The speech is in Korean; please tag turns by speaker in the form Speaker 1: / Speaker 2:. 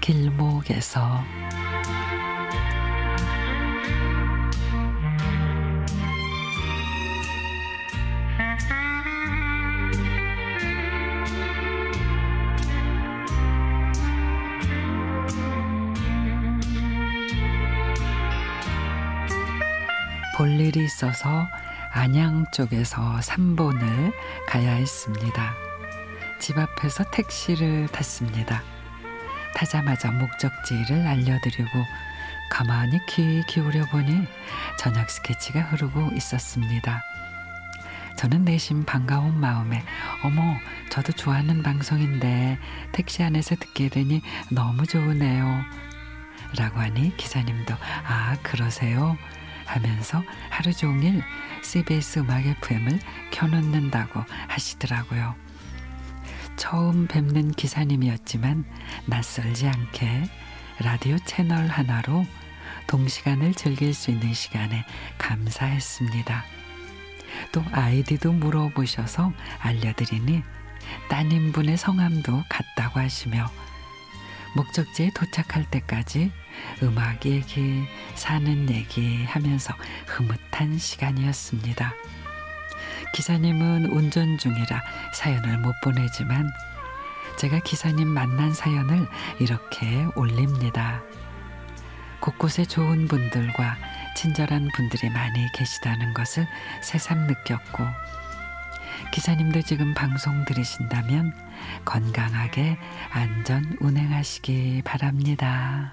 Speaker 1: 길목에서 볼 일이 있어서 안양 쪽에서 3본을 가야 했습니다. 집 앞에서 택시를 탔습니다. 타자마자 목적지를 알려드리고 가만히 귀 기울여 보니 저녁 스케치가 흐르고 있었습니다. 저는 내심 반가운 마음에 어머 저도 좋아하는 방송인데 택시 안에서 듣게 되니 너무 좋으네요. 라고 하니 기사님도 아 그러세요 하면서 하루 종일 CBS 음악 FM을 켜놓는다고 하시더라고요. 처음 뵙는 기사님이었지만 낯설지 않게 라디오 채널 하나로 동시간을 즐길 수 있는 시간에 감사했습니다. 또 아이디도 물어보셔서 알려드리니 따님분의 성함도 같다고 하시며 목적지에 도착할 때까지 음악 얘기, 사는 얘기 하면서 흐뭇한 시간이었습니다. 기사님은 운전 중이라 사연을 못 보내지만 제가 기사님 만난 사연을 이렇게 올립니다. 곳곳에 좋은 분들과 친절한 분들이 많이 계시다는 것을 새삼 느꼈고 기사님도 지금 방송 들으신다면 건강하게 안전 운행하시기 바랍니다.